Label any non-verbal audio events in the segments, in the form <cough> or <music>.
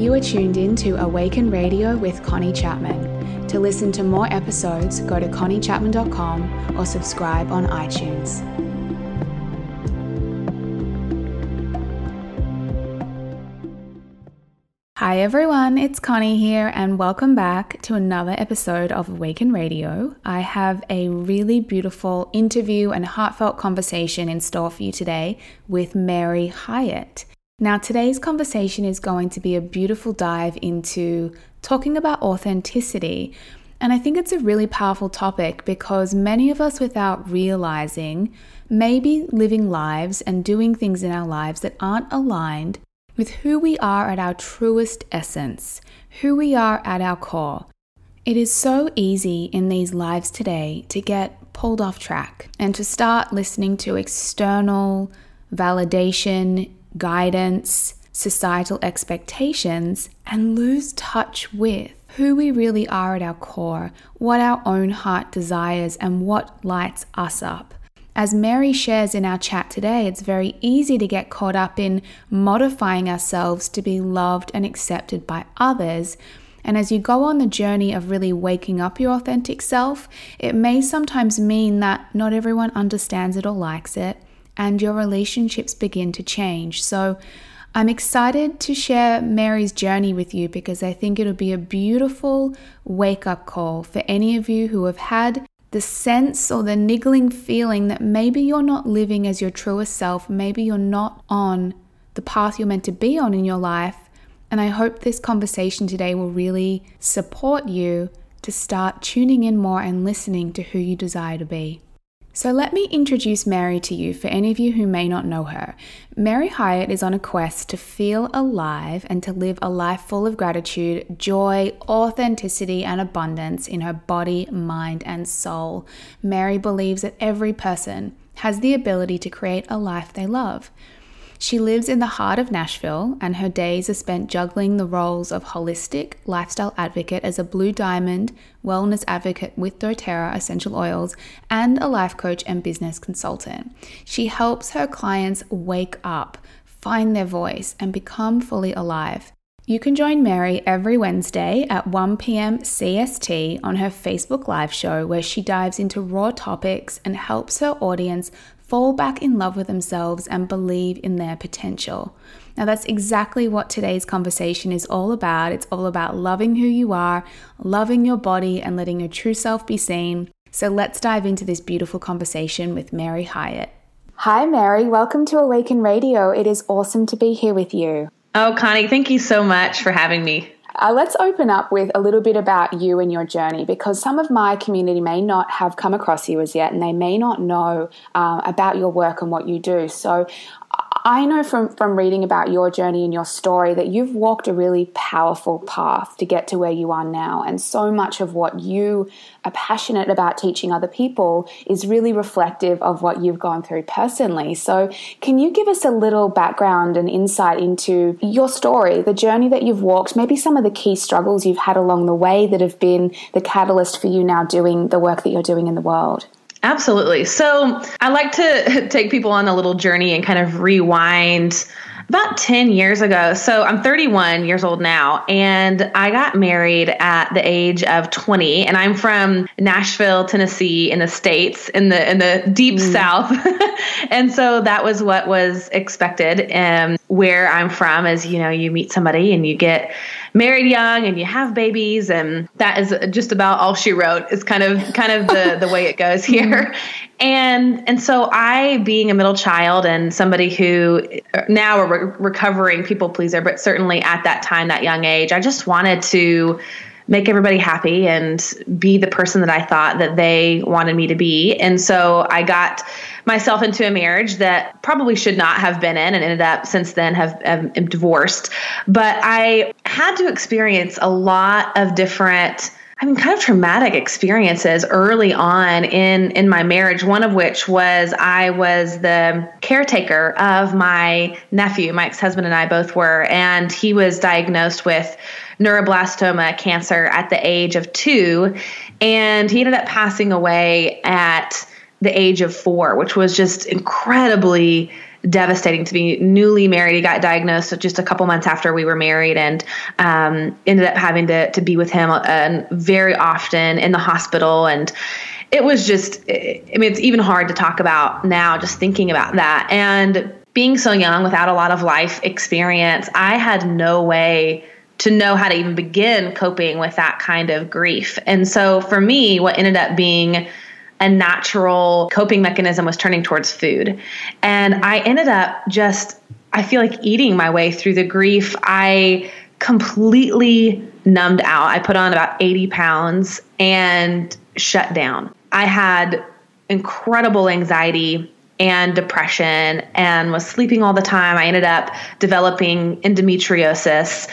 You are tuned in to Awaken Radio with Connie Chapman. To listen to more episodes, go to conniechapman.com or subscribe on iTunes. Hi everyone, it's Connie here, and welcome back to another episode of Awaken Radio. I have a really beautiful interview and heartfelt conversation in store for you today with Mary Hyatt. Now, today's conversation is going to be a beautiful dive into talking about authenticity. And I think it's a really powerful topic because many of us, without realizing, may be living lives and doing things in our lives that aren't aligned with who we are at our truest essence, who we are at our core. It is so easy in these lives today to get pulled off track and to start listening to external validation, guidance, societal expectations, and lose touch with who we really are at our core, what our own heart desires, and what lights us up. As Mary shares in our chat today, it's very easy to get caught up in modifying ourselves to be loved and accepted by others. And as you go on the journey of really waking up your authentic self, it may sometimes mean that not everyone understands it or likes it, and your relationships begin to change. So, I'm excited to share Mary's journey with you because I think it'll be a beautiful wake up call for any of you who have had the sense or the niggling feeling that maybe you're not living as your truest self, maybe you're not on the path you're meant to be on in your life. And I hope this conversation today will really support you to start tuning in more and listening to who you desire to be. So, let me introduce Mary to you for any of you who may not know her. Mary Hyatt is on a quest to feel alive and to live a life full of gratitude, joy, authenticity, and abundance in her body, mind, and soul. Mary believes that every person has the ability to create a life they love. She lives in the heart of Nashville, and her days are spent juggling the roles of holistic lifestyle advocate as a blue diamond wellness advocate with doTERRA essential oils and a life coach and business consultant. She helps her clients wake up, find their voice, and become fully alive. You can join Mary every Wednesday at 1 p.m. CST on her Facebook Live show, where she dives into raw topics and helps her audience fall back in love with themselves and believe in their potential. Now, that's exactly what today's conversation is all about. It's all about loving who you are, loving your body, and letting your true self be seen. So, let's dive into this beautiful conversation with Mary Hyatt. Hi, Mary. Welcome to Awaken Radio. It is awesome to be here with you. Oh, Connie, thank you so much for having me. Uh, let's open up with a little bit about you and your journey because some of my community may not have come across you as yet and they may not know uh, about your work and what you do. So I know from, from reading about your journey and your story that you've walked a really powerful path to get to where you are now. And so much of what you are passionate about teaching other people is really reflective of what you've gone through personally. So, can you give us a little background and insight into your story, the journey that you've walked, maybe some of the key struggles you've had along the way that have been the catalyst for you now doing the work that you're doing in the world? Absolutely. So I like to <laughs> take people on a little journey and kind of rewind about 10 years ago. So I'm 31 years old now, and I got married at the age of 20. And I'm from Nashville, Tennessee, in the States, in the in the deep mm. South. <laughs> and so that was what was expected. And where I'm from is, you know, you meet somebody and you get married young and you have babies and that is just about all she wrote is kind of kind of the the way it goes <laughs> mm-hmm. here. And and so i being a middle child and somebody who now a re- recovering people pleaser but certainly at that time that young age i just wanted to make everybody happy and be the person that I thought that they wanted me to be. And so I got myself into a marriage that probably should not have been in and ended up since then have, have divorced. But I had to experience a lot of different I mean, kind of traumatic experiences early on in in my marriage. One of which was I was the caretaker of my nephew. My ex husband and I both were, and he was diagnosed with neuroblastoma cancer at the age of two, and he ended up passing away at the age of four, which was just incredibly devastating to be newly married. He got diagnosed just a couple months after we were married, and um, ended up having to to be with him uh, very often in the hospital and it was just i mean it's even hard to talk about now just thinking about that and being so young without a lot of life experience i had no way to know how to even begin coping with that kind of grief and so for me what ended up being a natural coping mechanism was turning towards food. And I ended up just, I feel like eating my way through the grief. I completely numbed out. I put on about 80 pounds and shut down. I had incredible anxiety and depression and was sleeping all the time. I ended up developing endometriosis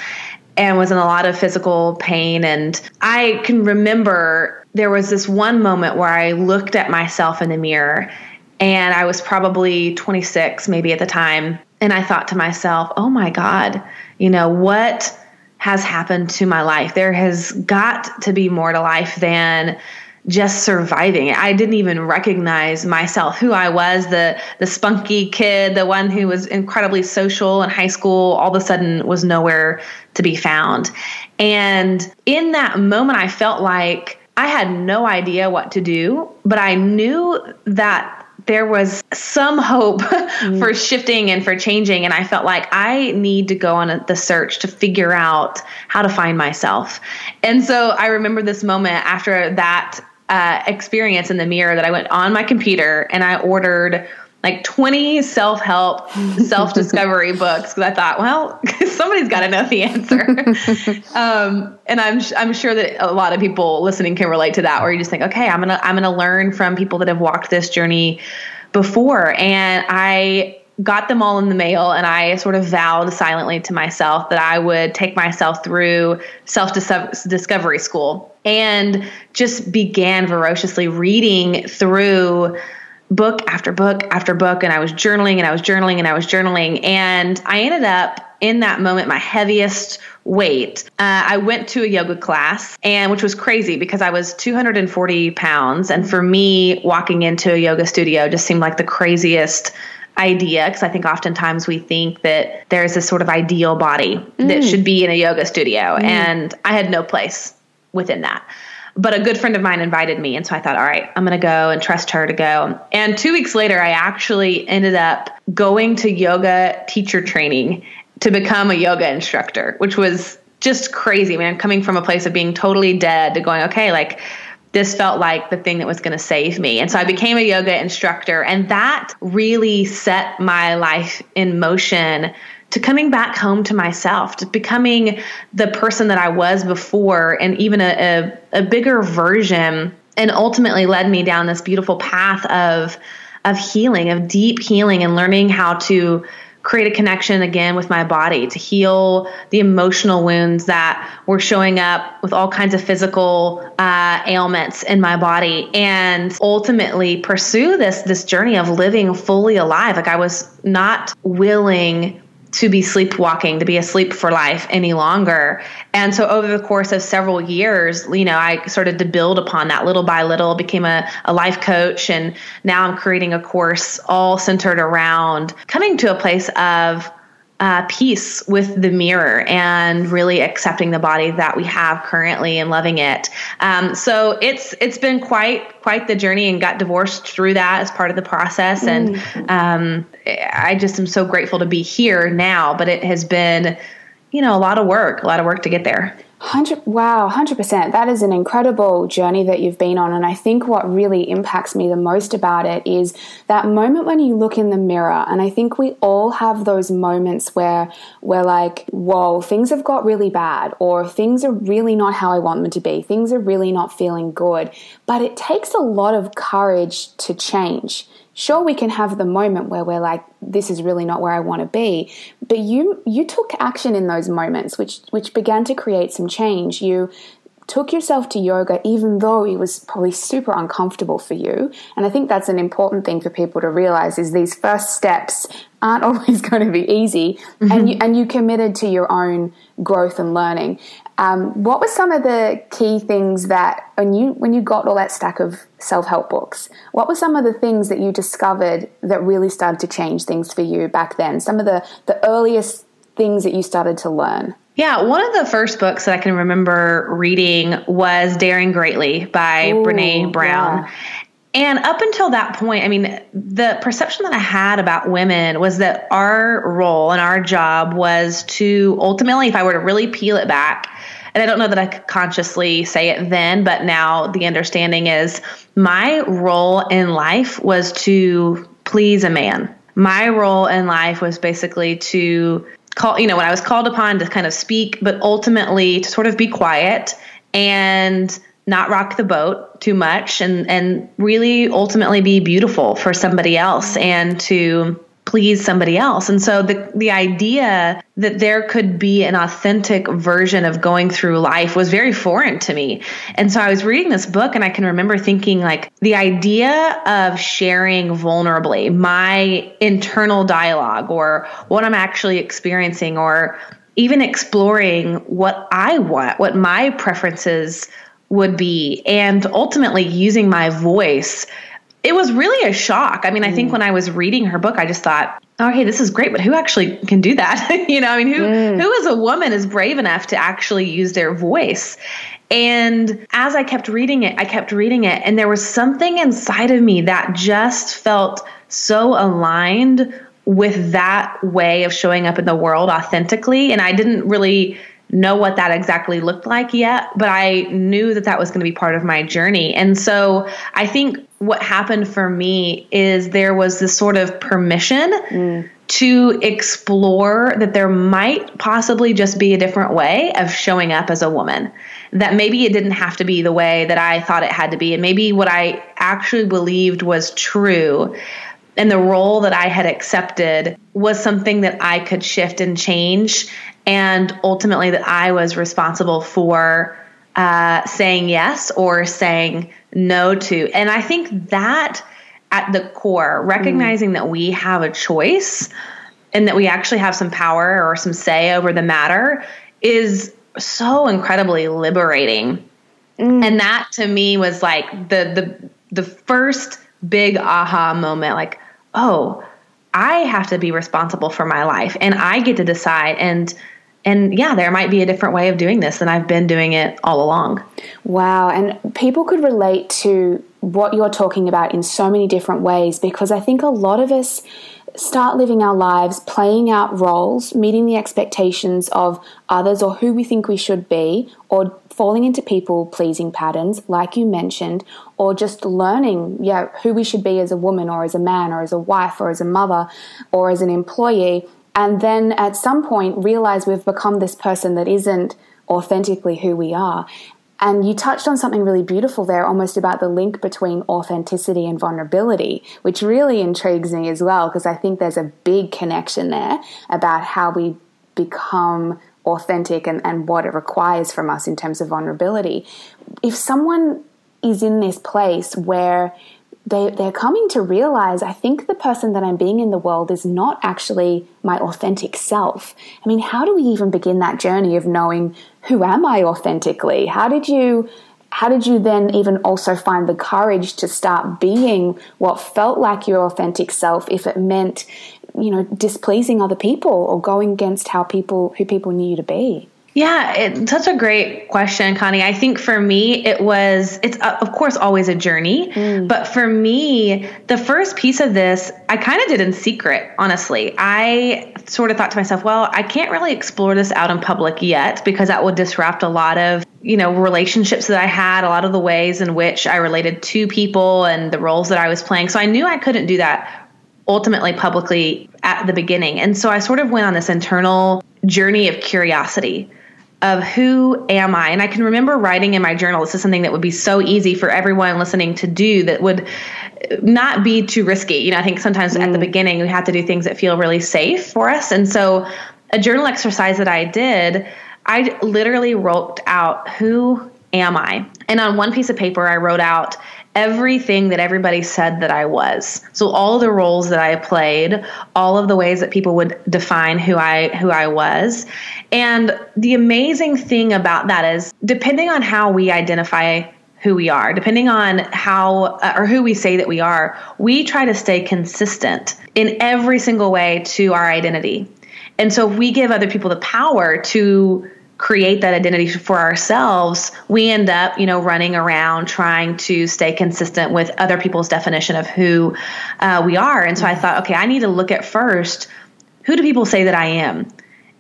and was in a lot of physical pain. And I can remember there was this one moment where I looked at myself in the mirror and I was probably 26, maybe at the time. And I thought to myself, oh my God, you know, what has happened to my life? There has got to be more to life than just surviving. I didn't even recognize myself, who I was, the the spunky kid, the one who was incredibly social in high school, all of a sudden was nowhere to be found. And in that moment I felt like I had no idea what to do, but I knew that there was some hope <laughs> mm. for shifting and for changing. And I felt like I need to go on the search to figure out how to find myself. And so I remember this moment after that uh, experience in the mirror that I went on my computer and I ordered like 20 self help, <laughs> self discovery books because I thought, well, <laughs> somebody's got to know the answer. <laughs> um, and I'm I'm sure that a lot of people listening can relate to that, where you just think, okay, I'm gonna I'm gonna learn from people that have walked this journey before, and I got them all in the mail and I sort of vowed silently to myself that I would take myself through self discovery school and just began voraciously reading through book after book after book and I was journaling and I was journaling and I was journaling and I ended up in that moment my heaviest weight uh, i went to a yoga class and which was crazy because i was 240 pounds and for me walking into a yoga studio just seemed like the craziest idea because I think oftentimes we think that there's this sort of ideal body mm. that should be in a yoga studio. Mm. And I had no place within that. But a good friend of mine invited me. And so I thought, all right, I'm going to go and trust her to go. And two weeks later, I actually ended up going to yoga teacher training to become a yoga instructor, which was just crazy, man. Coming from a place of being totally dead to going, okay, like, this felt like the thing that was going to save me. And so I became a yoga instructor, and that really set my life in motion to coming back home to myself, to becoming the person that I was before, and even a, a, a bigger version, and ultimately led me down this beautiful path of of healing, of deep healing, and learning how to create a connection again with my body to heal the emotional wounds that were showing up with all kinds of physical uh, ailments in my body and ultimately pursue this this journey of living fully alive. Like i was not willing to be sleepwalking, to be asleep for life any longer. And so over the course of several years, you know, I started to build upon that little by little, became a, a life coach. And now I'm creating a course all centered around coming to a place of uh, peace with the mirror and really accepting the body that we have currently and loving it. Um, so it's it's been quite quite the journey and got divorced through that as part of the process. And mm. um, I just am so grateful to be here now. But it has been, you know, a lot of work, a lot of work to get there. Hundred wow, hundred percent. That is an incredible journey that you've been on, and I think what really impacts me the most about it is that moment when you look in the mirror. And I think we all have those moments where we're like, "Whoa, things have got really bad," or "Things are really not how I want them to be. Things are really not feeling good." But it takes a lot of courage to change sure we can have the moment where we're like this is really not where I want to be but you you took action in those moments which which began to create some change. You took yourself to yoga even though it was probably super uncomfortable for you. And i think that's an important thing for people to realize is these first steps aren't <laughs> always going to be easy. Mm-hmm. and you and you committed to your own growth and learning um, what were some of the key things that when you when you got all that stack of self-help books what were some of the things that you discovered that really started to change things for you back then some of the the earliest things that you started to learn yeah, one of the first books that I can remember reading was Daring Greatly by Ooh, Brene Brown. Yeah. And up until that point, I mean, the perception that I had about women was that our role and our job was to ultimately, if I were to really peel it back, and I don't know that I could consciously say it then, but now the understanding is my role in life was to please a man. My role in life was basically to call, you know, when I was called upon to kind of speak, but ultimately to sort of be quiet and not rock the boat too much and and really ultimately be beautiful for somebody else and to please somebody else. And so the the idea that there could be an authentic version of going through life was very foreign to me. And so I was reading this book and I can remember thinking like the idea of sharing vulnerably my internal dialogue or what I'm actually experiencing or even exploring what I want, what my preferences would be and ultimately using my voice it was really a shock. I mean, I think mm. when I was reading her book, I just thought, okay, this is great, but who actually can do that? <laughs> you know, I mean, who mm. who as a woman is brave enough to actually use their voice? And as I kept reading it, I kept reading it, and there was something inside of me that just felt so aligned with that way of showing up in the world authentically. And I didn't really know what that exactly looked like yet, but I knew that that was going to be part of my journey. And so I think what happened for me is there was this sort of permission mm. to explore that there might possibly just be a different way of showing up as a woman. That maybe it didn't have to be the way that I thought it had to be. And maybe what I actually believed was true and the role that I had accepted was something that I could shift and change and ultimately that I was responsible for uh, saying yes or saying no to. And I think that at the core, recognizing mm. that we have a choice and that we actually have some power or some say over the matter is so incredibly liberating. Mm. And that to me was like the the the first big aha moment like, oh, I have to be responsible for my life and I get to decide and and yeah, there might be a different way of doing this than I've been doing it all along. Wow. And people could relate to what you're talking about in so many different ways because I think a lot of us start living our lives playing out roles, meeting the expectations of others or who we think we should be, or falling into people pleasing patterns, like you mentioned, or just learning, yeah, who we should be as a woman or as a man or as a wife or as a mother or as an employee and then at some point realize we've become this person that isn't authentically who we are. And you touched on something really beautiful there, almost about the link between authenticity and vulnerability, which really intrigues me as well, because I think there's a big connection there about how we become authentic and, and what it requires from us in terms of vulnerability. If someone is in this place where they, they're coming to realize I think the person that I'm being in the world is not actually my authentic self. I mean, how do we even begin that journey of knowing who am I authentically? How did you how did you then even also find the courage to start being what felt like your authentic self if it meant, you know, displeasing other people or going against how people who people knew you to be? Yeah, it's such a great question, Connie. I think for me, it was, it's uh, of course always a journey, mm. but for me, the first piece of this, I kind of did in secret, honestly. I sort of thought to myself, well, I can't really explore this out in public yet because that would disrupt a lot of, you know, relationships that I had, a lot of the ways in which I related to people and the roles that I was playing. So I knew I couldn't do that ultimately publicly at the beginning. And so I sort of went on this internal journey of curiosity of who am I? And I can remember writing in my journal, this is something that would be so easy for everyone listening to do that would not be too risky. You know, I think sometimes mm. at the mm. beginning we have to do things that feel really safe for us. And so a journal exercise that I did, I literally wrote out who am I? And on one piece of paper, I wrote out everything that everybody said that I was. So all the roles that I played, all of the ways that people would define who I who I was. And the amazing thing about that is depending on how we identify who we are, depending on how uh, or who we say that we are, we try to stay consistent in every single way to our identity. And so if we give other people the power to create that identity for ourselves, we end up, you know, running around trying to stay consistent with other people's definition of who uh, we are. And so I thought, okay, I need to look at first who do people say that I am,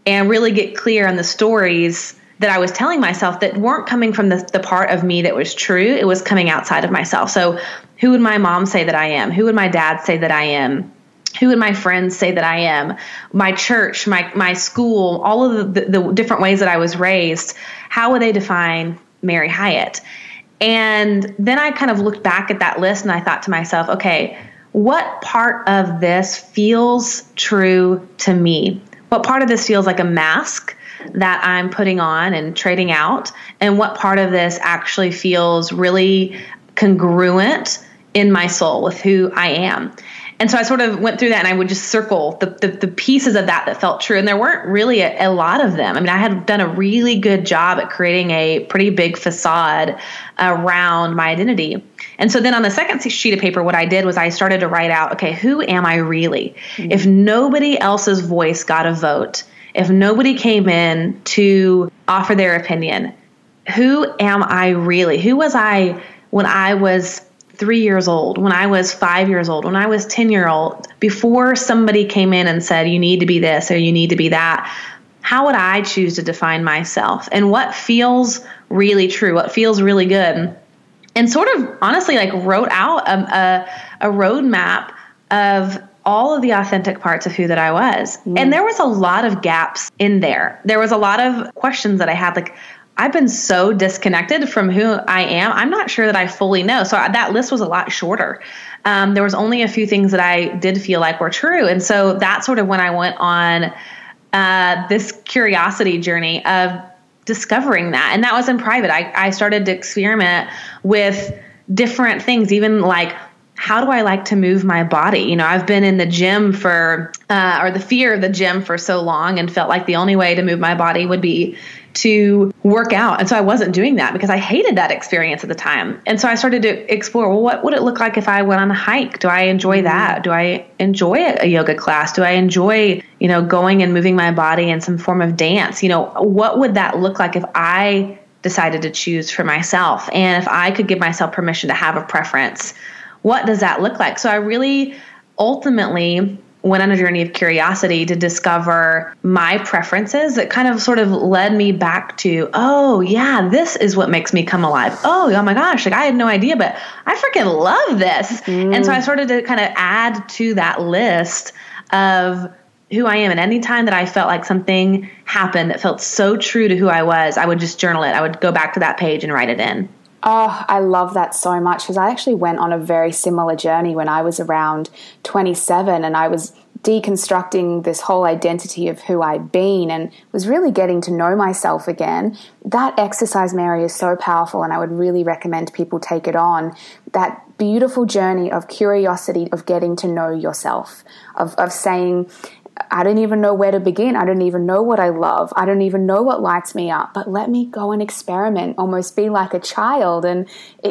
and really get clear on the stories that I was telling myself that weren't coming from the, the part of me that was true. It was coming outside of myself. So, who would my mom say that I am? Who would my dad say that I am? Who would my friends say that I am? My church, my my school, all of the, the, the different ways that I was raised. How would they define Mary Hyatt? And then I kind of looked back at that list and I thought to myself, okay, what part of this feels true to me? What part of this feels like a mask that I'm putting on and trading out? And what part of this actually feels really congruent in my soul with who I am? And so I sort of went through that and I would just circle the, the, the pieces of that that felt true. And there weren't really a, a, lot of them. I mean, I had done a really good job at creating a pretty big facade around my identity. And so then on the second sheet of paper, what I did was I started to write out, okay, who am I really? Mm-hmm. If nobody else's voice got a vote, if nobody came in to offer their opinion, who am I really? Who was I when I was three years old, when I was five years old, when I was 10 year old, before somebody came in and said, you need to be this or you need to be that, how would I choose to define myself? And what feels really true? What feels really good? And sort of honestly, like wrote out a, a, a roadmap of all of the authentic parts of who that I was. Mm. And there was a lot of gaps in there. There was a lot of questions that I had like I've been so disconnected from who I am. I'm not sure that I fully know. So that list was a lot shorter. Um, there was only a few things that I did feel like were true, and so that's sort of when I went on uh, this curiosity journey of discovering that, and that was in private. I, I started to experiment with different things, even like how do I like to move my body? You know, I've been in the gym for, uh, or the fear of the gym for so long and felt like the only way to move my body would be to work out. And so I wasn't doing that because I hated that experience at the time. And so I started to explore well, what would it look like if I went on a hike? Do I enjoy mm-hmm. that? Do I enjoy a yoga class? Do I enjoy, you know, going and moving my body in some form of dance? You know, what would that look like if I decided to choose for myself? And if I could give myself permission to have a preference, what does that look like? So I really ultimately went on a journey of curiosity to discover my preferences that kind of sort of led me back to, oh, yeah, this is what makes me come alive. Oh, oh my gosh, like I had no idea, but I freaking love this. Mm. And so I started to kind of add to that list of who I am. And anytime that I felt like something happened that felt so true to who I was, I would just journal it. I would go back to that page and write it in. Oh, I love that so much because I actually went on a very similar journey when I was around 27 and I was deconstructing this whole identity of who I'd been and was really getting to know myself again. That exercise, Mary, is so powerful, and I would really recommend people take it on. That beautiful journey of curiosity, of getting to know yourself, of, of saying, I don't even know where to begin. I don't even know what I love. I don't even know what lights me up. But let me go and experiment, almost be like a child and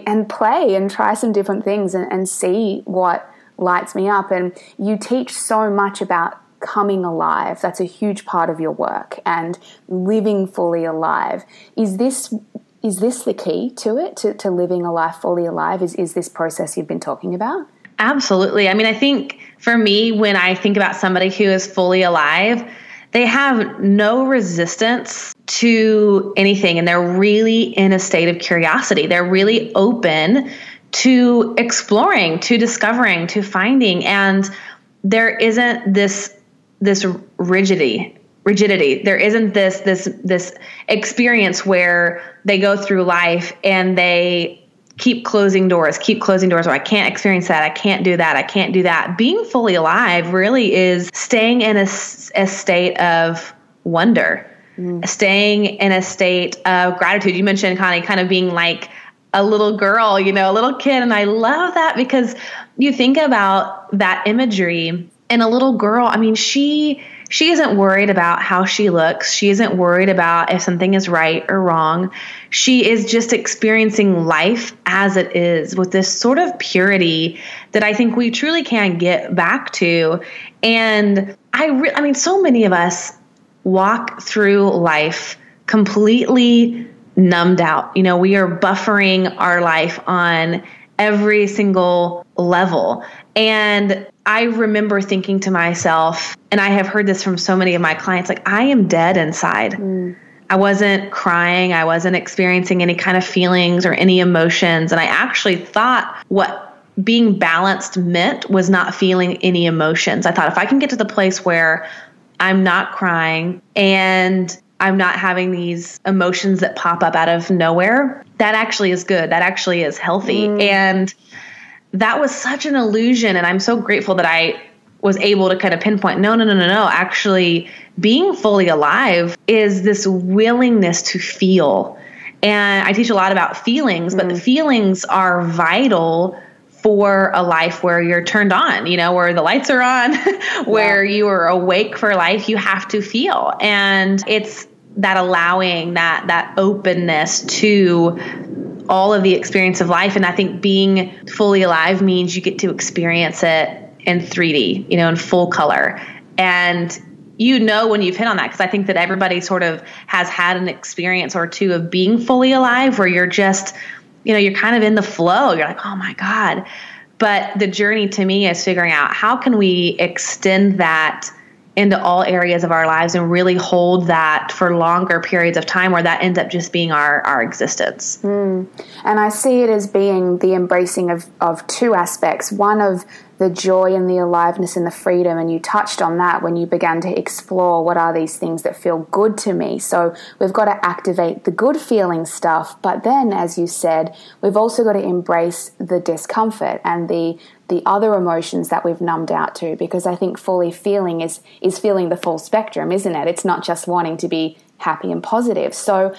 and play and try some different things and, and see what lights me up. And you teach so much about coming alive. That's a huge part of your work and living fully alive. Is this is this the key to it, to, to living a life fully alive? Is is this process you've been talking about? Absolutely. I mean, I think for me, when I think about somebody who is fully alive, they have no resistance to anything and they're really in a state of curiosity. They're really open to exploring, to discovering, to finding and there isn't this this rigidity rigidity there isn't this this this experience where they go through life and they keep closing doors, keep closing doors, or I can't experience that, I can't do that, I can't do that. Being fully alive really is staying in a, a state of wonder. mm. staying in a state of gratitude. You mentioned Connie kind of being like a little girl, you know, a little kid. And I love that because you think about that imagery and a little girl. I mean, she she isn't worried about how she looks. She isn't worried about if something is right or wrong. She is just experiencing life as it is with this sort of purity that I think we truly can get back to. And I re- I mean so many of us walk through life completely numbed out. You know, we are buffering our life on every single level. And I remember thinking to myself, and I have heard this from so many of my clients like, I am dead inside. Mm. I wasn't crying. I wasn't experiencing any kind of feelings or any emotions. And I actually thought what being balanced meant was not feeling any emotions. I thought if I can get to the place where I'm not crying and I'm not having these emotions that pop up out of nowhere, that actually is good. That actually is healthy. Mm. And that was such an illusion. And I'm so grateful that I was able to kind of pinpoint no, no, no, no, no. Actually, being fully alive is this willingness to feel. And I teach a lot about feelings, but the mm. feelings are vital for a life where you're turned on, you know, where the lights are on, <laughs> where yeah. you are awake for life, you have to feel. And it's that allowing that that openness to all of the experience of life. And I think being fully alive means you get to experience it in 3D, you know, in full color. And you know when you've hit on that because I think that everybody sort of has had an experience or two of being fully alive where you're just, you know, you're kind of in the flow. You're like, oh my God. But the journey to me is figuring out how can we extend that into all areas of our lives and really hold that for longer periods of time where that ends up just being our, our existence. Mm. And I see it as being the embracing of, of two aspects one of the joy and the aliveness and the freedom. And you touched on that when you began to explore what are these things that feel good to me. So we've got to activate the good feeling stuff. But then, as you said, we've also got to embrace the discomfort and the the other emotions that we've numbed out to because I think fully feeling is is feeling the full spectrum, isn't it? It's not just wanting to be happy and positive. So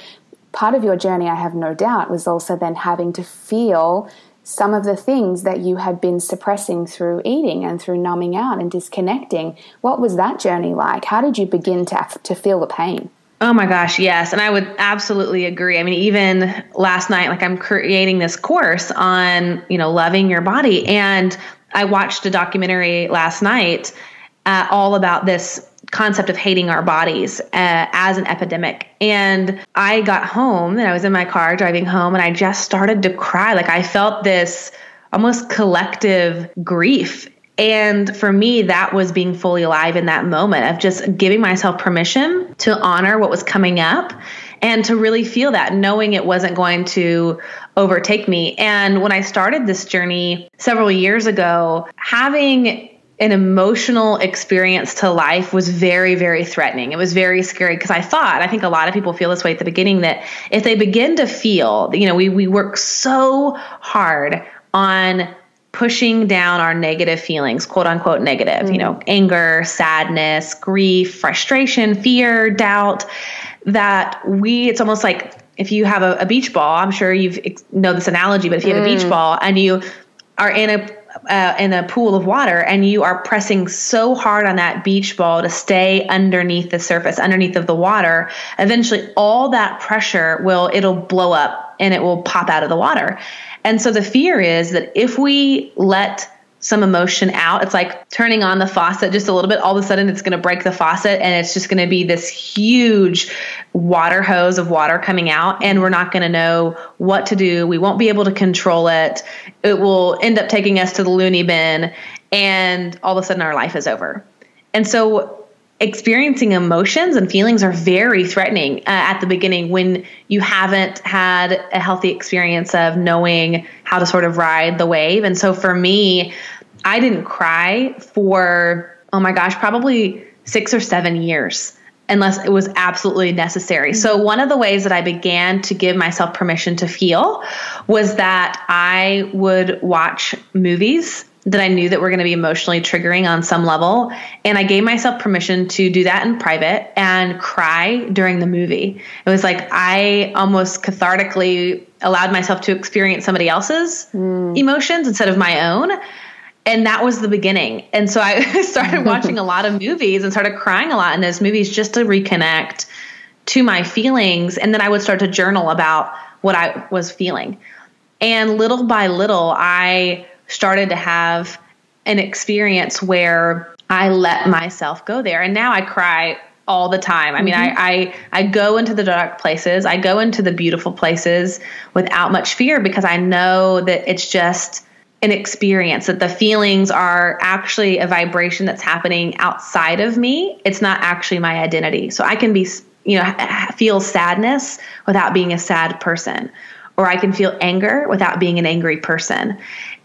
part of your journey, I have no doubt, was also then having to feel some of the things that you had been suppressing through eating and through numbing out and disconnecting. What was that journey like? How did you begin to, to feel the pain? Oh my gosh, yes. And I would absolutely agree. I mean, even last night, like I'm creating this course on, you know, loving your body. And I watched a documentary last night uh, all about this concept of hating our bodies uh, as an epidemic. And I got home and I was in my car driving home and I just started to cry. Like I felt this almost collective grief. And for me, that was being fully alive in that moment of just giving myself permission to honor what was coming up and to really feel that, knowing it wasn't going to overtake me. And when I started this journey several years ago, having an emotional experience to life was very, very threatening. It was very scary because I thought, I think a lot of people feel this way at the beginning, that if they begin to feel, you know, we, we work so hard on pushing down our negative feelings, quote unquote negative, mm-hmm. you know, anger, sadness, grief, frustration, fear, doubt, that we, it's almost like if you have a, a beach ball, I'm sure you've know this analogy, but if you have mm. a beach mm. ball and you are in a uh, in a pool of water and you are pressing so hard on that beach ball to stay underneath the surface underneath of the water eventually all that pressure will it'll blow up and it will pop out of the water and so the fear is that if we let some emotion out. It's like turning on the faucet just a little bit. All of a sudden, it's going to break the faucet and it's just going to be this huge water hose of water coming out. And we're not going to know what to do. We won't be able to control it. It will end up taking us to the loony bin. And all of a sudden, our life is over. And so, experiencing emotions and feelings are very threatening uh, at the beginning when you haven't had a healthy experience of knowing how to sort of ride the wave. And so for me, I didn't cry for, oh my gosh, probably six or seven years unless it was absolutely necessary. So, one of the ways that I began to give myself permission to feel was that I would watch movies that I knew that were going to be emotionally triggering on some level. And I gave myself permission to do that in private and cry during the movie. It was like I almost cathartically allowed myself to experience somebody else's mm. emotions instead of my own. And that was the beginning. And so I <laughs> started <laughs> watching a lot of movies and started crying a lot in those movies just to reconnect to my feelings. And then I would start to journal about what I was feeling. And little by little, I started to have an experience where I let myself go there. And now I cry all the time. I mean, mm-hmm. I, I I go into the dark places. I go into the beautiful places without much fear because I know that it's just an experience that the feelings are actually a vibration that's happening outside of me. It's not actually my identity. So I can be, you know, feel sadness without being a sad person, or I can feel anger without being an angry person.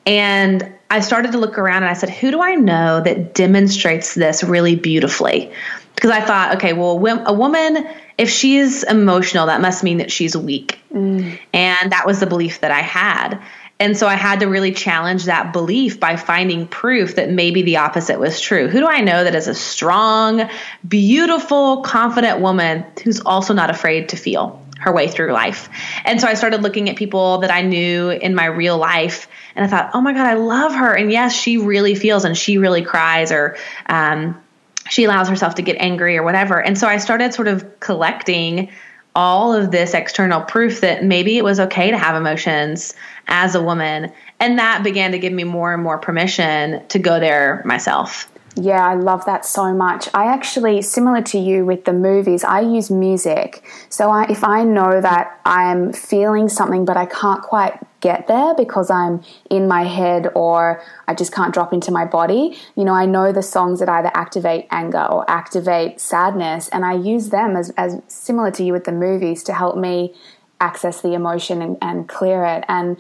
And I started to look around and I said, who do I know that demonstrates this really beautifully? Because I thought, okay, well, a woman, if she's emotional, that must mean that she's weak. Mm. And that was the belief that I had. And so I had to really challenge that belief by finding proof that maybe the opposite was true. Who do I know that is a strong, beautiful, confident woman who's also not afraid to feel? Her way through life. And so I started looking at people that I knew in my real life and I thought, oh my God, I love her. And yes, she really feels and she really cries or, um, she allows herself to get angry or whatever. And so I started sort of collecting all of this external proof that maybe it was okay to have emotions as a woman. And that began to give me more and more permission to go there myself. Yeah, I love that so much. I actually, similar to you with the movies, I use music. So I, if I know that I'm feeling something, but I can't quite get there because I'm in my head or I just can't drop into my body, you know, I know the songs that either activate anger or activate sadness, and I use them as, as similar to you with the movies to help me access the emotion and, and clear it. And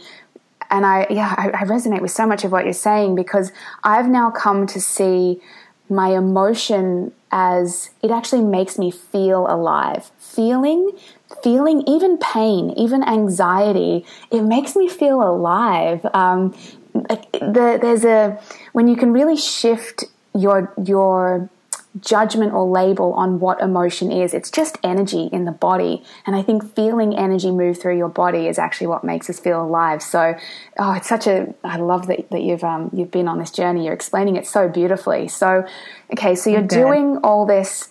and I, yeah, I, I resonate with so much of what you're saying because I've now come to see my emotion as it actually makes me feel alive. Feeling, feeling even pain, even anxiety, it makes me feel alive. Um, the, there's a when you can really shift your your judgment or label on what emotion is. It's just energy in the body. And I think feeling energy move through your body is actually what makes us feel alive. So, oh, it's such a, I love that, that you've, um, you've been on this journey. You're explaining it so beautifully. So, okay, so you're okay. doing all this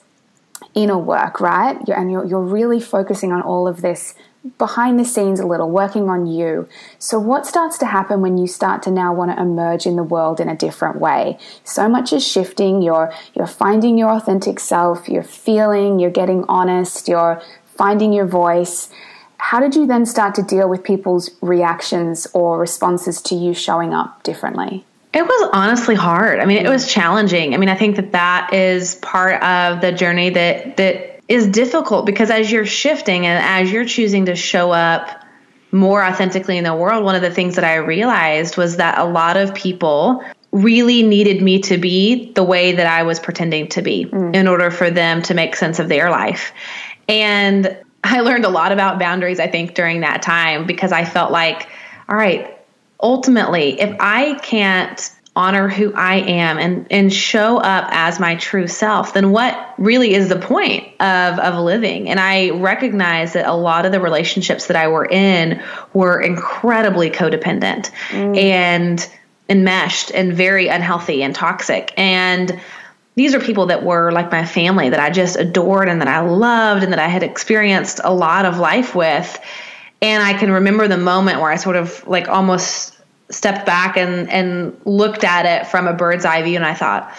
inner work, right? You're, and you're, you're really focusing on all of this behind the scenes a little, working on you. So, what starts to happen when you start to now want to emerge in the world in a different way? So much is shifting. You're you're finding your authentic self. You're feeling. You're getting honest. You're finding your voice. How did you then start to deal with people's reactions or responses to you showing up differently? It was honestly hard. I mean, it mm. was challenging. I mean, I think that that is part of the journey that that is difficult because as you're shifting and as you're choosing to show up more authentically in the world, one of the things that I realized was that a lot of people really needed me to be the way that I was pretending to be mm. in order for them to make sense of their life. And I learned a lot about boundaries, I think, during that time because I felt like, all right, ultimately, if I can't honor who I am and and show up as my true self, then what really is the point of of living? And I recognize that a lot of the relationships that I were in were incredibly codependent mm. and enmeshed and very unhealthy and toxic. And these are people that were like my family that I just adored and that I loved and that I had experienced a lot of life with. And I can remember the moment where I sort of like almost stepped back and and looked at it from a bird's eye view and I thought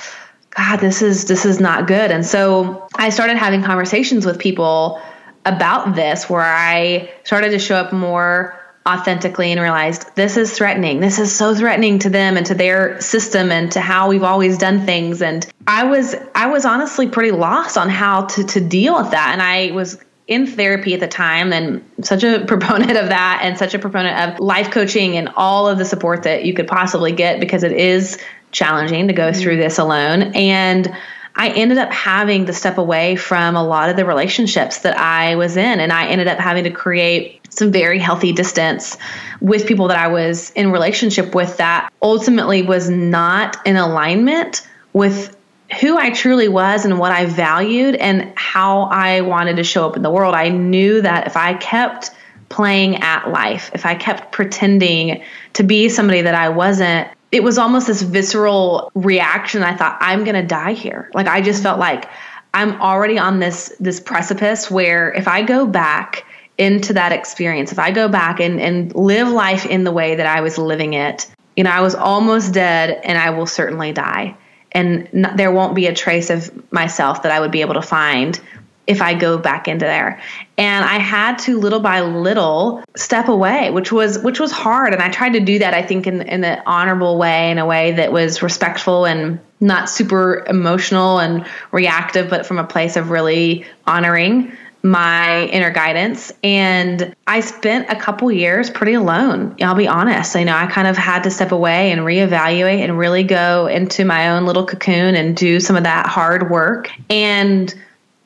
god this is this is not good and so I started having conversations with people about this where I started to show up more authentically and realized this is threatening. This is so threatening to them and to their system and to how we've always done things. And I was I was honestly pretty lost on how to to deal with that. And I was in therapy at the time and such a <laughs> proponent of that and such a proponent of life coaching and all of the support that you could possibly get because it is challenging to go mm-hmm. through this alone. And I ended up having to step away from a lot of the relationships that I was in. And I ended up having to create some very healthy distance with people that I was in relationship with that ultimately was not in alignment with who I truly was and what I valued and how I wanted to show up in the world. I knew that if I kept playing at life, if I kept pretending to be somebody that I wasn't, it was almost this visceral reaction. I thought, I'm going to die here. Like, I just felt like I'm already on this, this precipice where if I go back into that experience, if I go back and, and live life in the way that I was living it, you know, I was almost dead and I will certainly die. And there won't be a trace of myself that I would be able to find if I go back into there. And I had to little by little step away, which was which was hard. And I tried to do that, I think, in in an honorable way, in a way that was respectful and not super emotional and reactive, but from a place of really honoring my inner guidance. And I spent a couple years pretty alone. I'll be honest. You know, I kind of had to step away and reevaluate and really go into my own little cocoon and do some of that hard work. And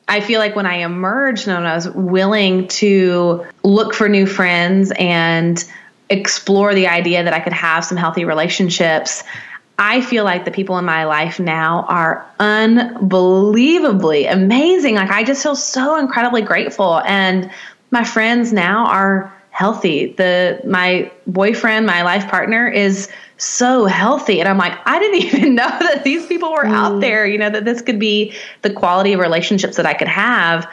I feel like when I emerged and I was willing to look for new friends and explore the idea that I could have some healthy relationships, I feel like the people in my life now are unbelievably amazing. Like I just feel so incredibly grateful and my friends now are healthy. The my boyfriend, my life partner is so healthy. And I'm like, I didn't <laughs> even know that these people were mm. out there, you know, that this could be the quality of relationships that I could have.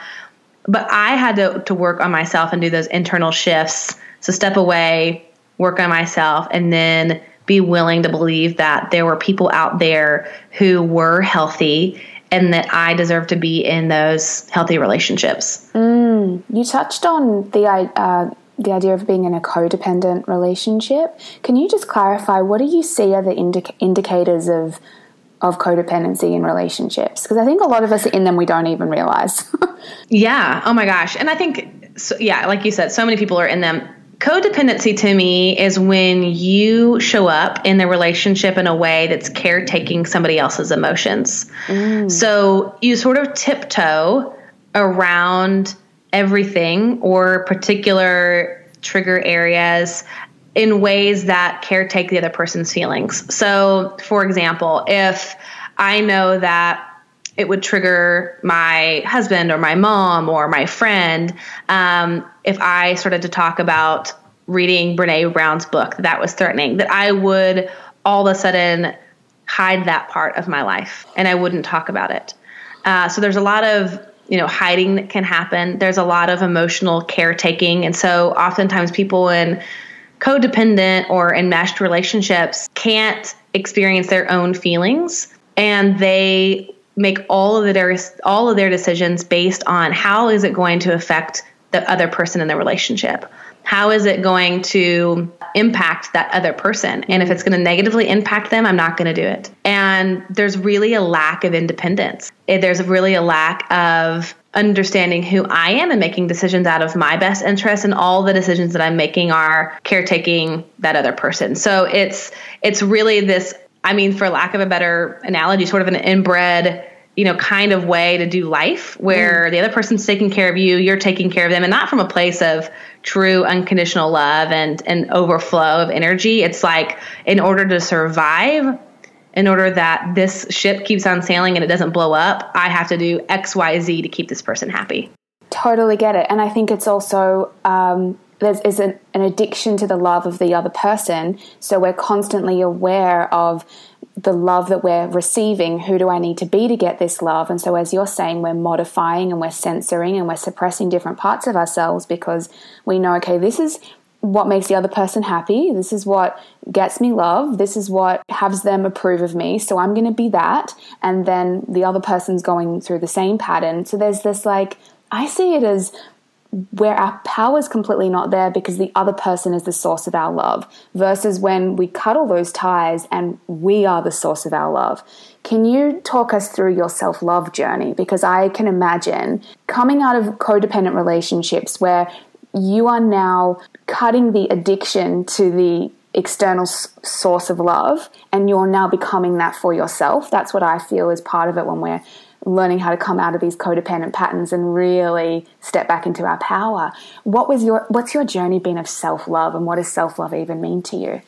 But I had to, to work on myself and do those internal shifts. So step away, work on myself, and then be willing to believe that there were people out there who were healthy and that I deserve to be in those healthy relationships. Mm. You touched on the uh, the idea of being in a codependent relationship. Can you just clarify what do you see are the indic- indicators of of codependency in relationships? Because I think a lot of us are in them we don't even realize. <laughs> yeah. Oh my gosh. And I think so, yeah, like you said, so many people are in them. Codependency to me is when you show up in the relationship in a way that's caretaking somebody else's emotions. Mm. So you sort of tiptoe around everything or particular trigger areas in ways that caretake the other person's feelings. So, for example, if I know that it would trigger my husband or my mom or my friend um, if I started to talk about reading Brene Brown's book that was threatening, that I would all of a sudden hide that part of my life and I wouldn't talk about it. Uh, so there's a lot of you know hiding that can happen there's a lot of emotional caretaking and so oftentimes people in codependent or enmeshed relationships can't experience their own feelings and they make all of their all of their decisions based on how is it going to affect the other person in the relationship how is it going to impact that other person? And if it's going to negatively impact them, I'm not going to do it. And there's really a lack of independence. There's really a lack of understanding who I am and making decisions out of my best interest and all the decisions that I'm making are caretaking that other person. So it's it's really this I mean for lack of a better analogy sort of an inbred you know, kind of way to do life where mm. the other person's taking care of you, you're taking care of them, and not from a place of true unconditional love and an overflow of energy. It's like in order to survive, in order that this ship keeps on sailing and it doesn't blow up, I have to do X, Y, Z to keep this person happy. Totally get it. And I think it's also um, there's is an, an addiction to the love of the other person. So we're constantly aware of the love that we're receiving. Who do I need to be to get this love? And so, as you're saying, we're modifying and we're censoring and we're suppressing different parts of ourselves because we know, okay, this is what makes the other person happy. This is what gets me love. This is what has them approve of me. So I'm going to be that. And then the other person's going through the same pattern. So there's this like, I see it as where our power is completely not there because the other person is the source of our love, versus when we cut all those ties and we are the source of our love. Can you talk us through your self love journey? Because I can imagine coming out of codependent relationships where you are now cutting the addiction to the external source of love and you're now becoming that for yourself. That's what I feel is part of it when we're learning how to come out of these codependent patterns and really step back into our power. What was your what's your journey been of self-love and what does self-love even mean to you?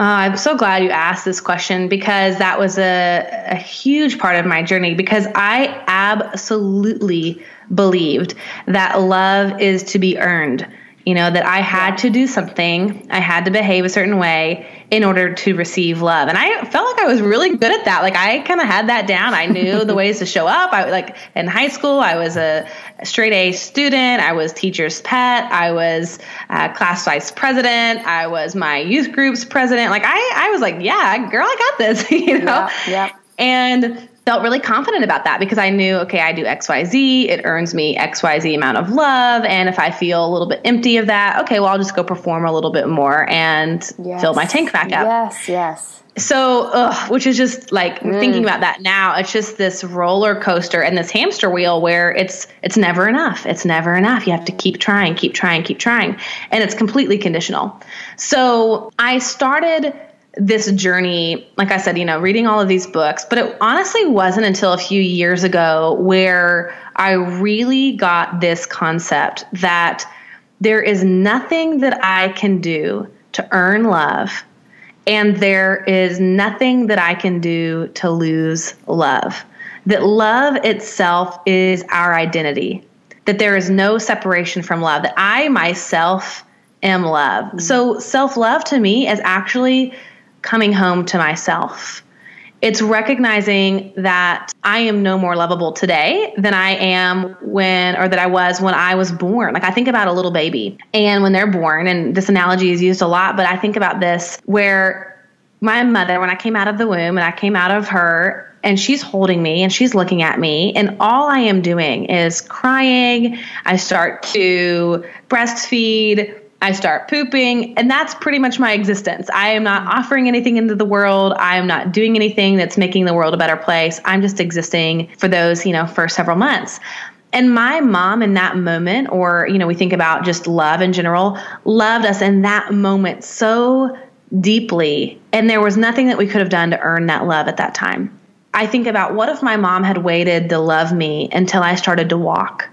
Uh, I'm so glad you asked this question because that was a, a huge part of my journey because I absolutely believed that love is to be earned you know, that I had to do something, I had to behave a certain way in order to receive love. And I felt like I was really good at that. Like I kind of had that down. I knew the ways to show up. I like in high school, I was a straight A student. I was teacher's pet. I was uh, class vice president. I was my youth group's president. Like I, I was like, yeah, girl, I got this, <laughs> you know? Yeah, yeah. And felt really confident about that because I knew, okay, I do XYZ, it earns me XYZ amount of love. And if I feel a little bit empty of that, okay, well, I'll just go perform a little bit more and yes. fill my tank back up. Yes, yes. So, ugh, which is just like mm. thinking about that now, it's just this roller coaster and this hamster wheel where it's it's never enough. It's never enough. You have to keep trying, keep trying, keep trying. And it's completely conditional. So I started this journey, like I said, you know, reading all of these books, but it honestly wasn't until a few years ago where I really got this concept that there is nothing that I can do to earn love, and there is nothing that I can do to lose love. That love itself is our identity, that there is no separation from love, that I myself am love. Mm-hmm. So, self love to me is actually coming home to myself. It's recognizing that I am no more lovable today than I am when, or that I was when I was born. Like I think about a little baby and when they're born, and this analogy is used a lot, but I think about this where my mother, when I came out of the womb and I came out of her, and she's holding me and she's looking at me, and all I am doing is crying. I start to breastfeed I start pooping, and that's pretty much my existence. I am not offering anything into the world. I am not doing anything that's making the world a better place. I'm just existing for those, you know, for several months. And my mom in that moment, or, you know, we think about just love in general, loved us in that moment so deeply. And there was nothing that we could have done to earn that love at that time. I think about what if my mom had waited to love me until I started to walk?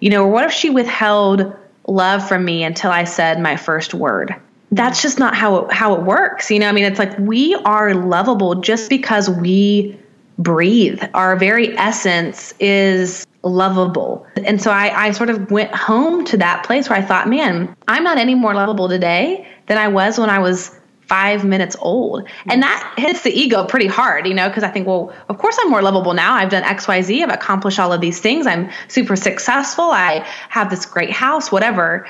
You know, or what if she withheld love from me until I said my first word. That's just not how it, how it works. You know, I mean, it's like we are lovable just because we breathe. Our very essence is lovable. And so I, I sort of went home to that place where I thought, man, I'm not any more lovable today than I was when I was five minutes old. And that hits the ego pretty hard, you know, because I think, well, of course I'm more lovable now. I've done XYZ, I've accomplished all of these things. I'm super successful. I have this great house, whatever.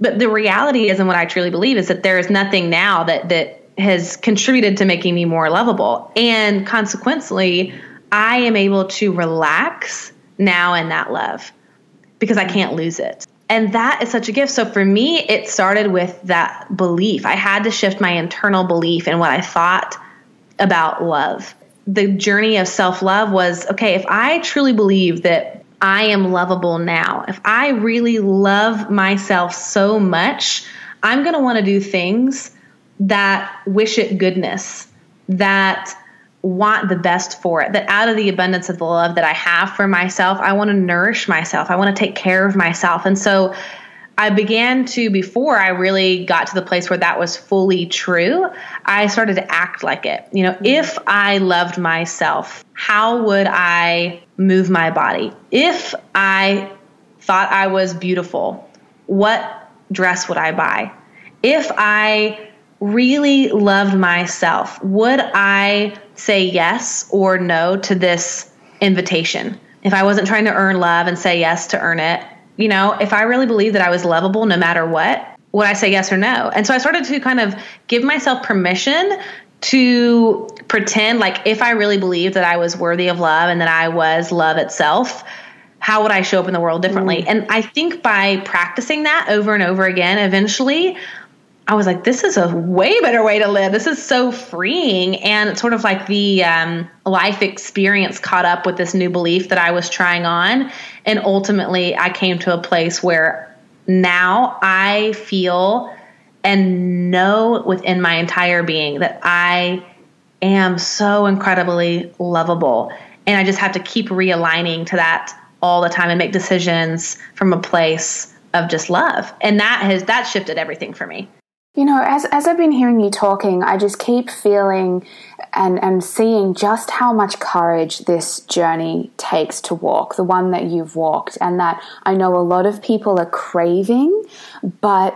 But the reality is, and what I truly believe is that there is nothing now that that has contributed to making me more lovable. And consequently, I am able to relax now in that love because I can't lose it. And that is such a gift. So for me, it started with that belief. I had to shift my internal belief in what I thought about love. The journey of self love was okay, if I truly believe that I am lovable now, if I really love myself so much, I'm going to want to do things that wish it goodness, that want the best for it. That out of the abundance of the love that I have for myself, I want to nourish myself. I want to take care of myself. And so I began to, before I really got to the place where that was fully true, I started to act like it. You know, mm-hmm. if I loved myself, how would I move my body? If I thought I was beautiful, what dress would I buy? If I really loved myself, would I say yes or no to this invitation. If I wasn't trying to earn love and say yes to earn it, you know, if I really believed that I was lovable no matter what, would I say yes or no? And so I started to kind of give myself permission to pretend like if I really believed that I was worthy of love and that I was love itself, how would I show up in the world differently? Mm. And I think by practicing that over and over again, eventually I was like, this is a way better way to live. This is so freeing. And it's sort of like the um, life experience caught up with this new belief that I was trying on. And ultimately, I came to a place where now I feel and know within my entire being that I am so incredibly lovable and I just have to keep realigning to that all the time and make decisions from a place of just love. And that has that shifted everything for me. You know, as, as I've been hearing you talking, I just keep feeling and, and seeing just how much courage this journey takes to walk, the one that you've walked, and that I know a lot of people are craving, but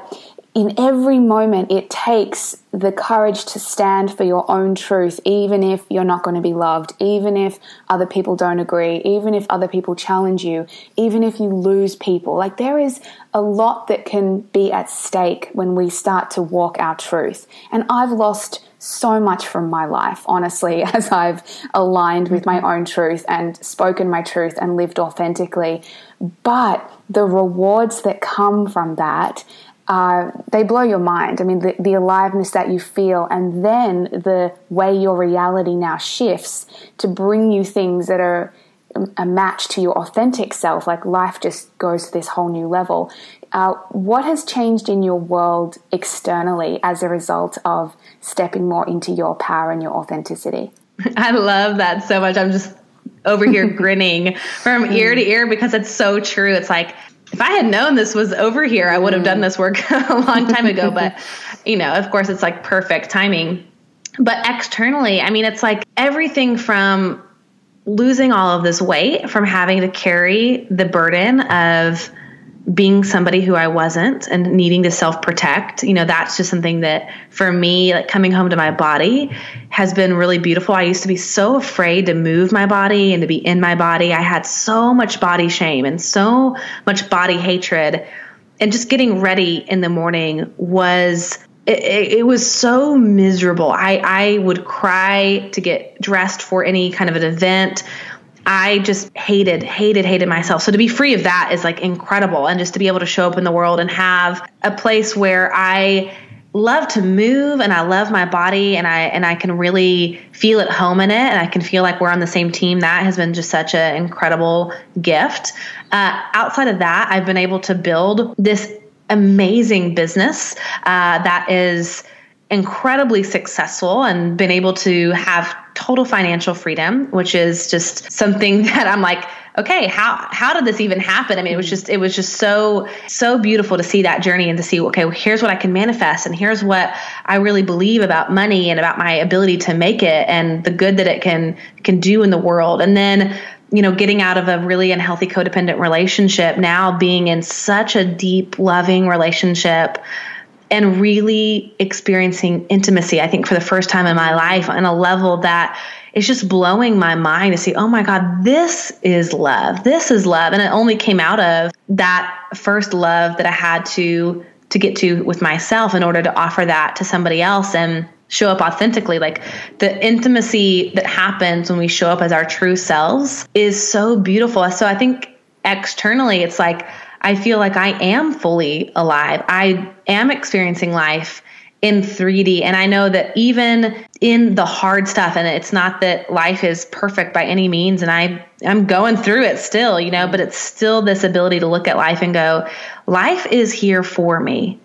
in every moment, it takes the courage to stand for your own truth, even if you're not going to be loved, even if other people don't agree, even if other people challenge you, even if you lose people. Like, there is a lot that can be at stake when we start to walk our truth. And I've lost so much from my life, honestly, <laughs> as I've aligned with my own truth and spoken my truth and lived authentically. But the rewards that come from that uh, they blow your mind. I mean, the, the aliveness that you feel, and then the way your reality now shifts to bring you things that are a match to your authentic self. Like life just goes to this whole new level. Uh, what has changed in your world externally as a result of stepping more into your power and your authenticity? <laughs> I love that so much. I'm just over here <laughs> grinning from ear to ear because it's so true. It's like if I had known this was over here, I would have done mm. this work <laughs> a long time ago. But, <laughs> you know, of course, it's like perfect timing. But externally, I mean, it's like everything from losing all of this weight, from having to carry the burden of being somebody who I wasn't and needing to self protect, you know, that's just something that for me, like coming home to my body has been really beautiful. I used to be so afraid to move my body and to be in my body. I had so much body shame and so much body hatred. And just getting ready in the morning was it, it, was so miserable. I, I would cry to get dressed for any kind of an event I just hated, hated, hated myself. So to be free of that is like incredible. And just to be able to show up in the world and have a place where I love to move and I love my body and I and I can really feel at home in it and I can feel like we're on the same team. That has been just such an incredible gift. Uh, outside of that, I've been able to build this amazing business uh, that is incredibly successful and been able to have total financial freedom, which is just something <laughs> that I'm like, okay, how how did this even happen? I mean, it was mm-hmm. just it was just so so beautiful to see that journey and to see, okay, well, here's what I can manifest and here's what I really believe about money and about my ability to make it and the good that it can can do in the world. And then you know, getting out of a really unhealthy codependent relationship, now being in such a deep, loving relationship and really experiencing intimacy, I think, for the first time in my life on a level that is just blowing my mind to see, oh my God, this is love. This is love. And it only came out of that first love that I had to to get to with myself in order to offer that to somebody else and show up authentically. Like the intimacy that happens when we show up as our true selves is so beautiful. So I think externally it's like I feel like I am fully alive. I am experiencing life in 3D. And I know that even in the hard stuff, and it's not that life is perfect by any means, and I, I'm going through it still, you know, but it's still this ability to look at life and go, life is here for me.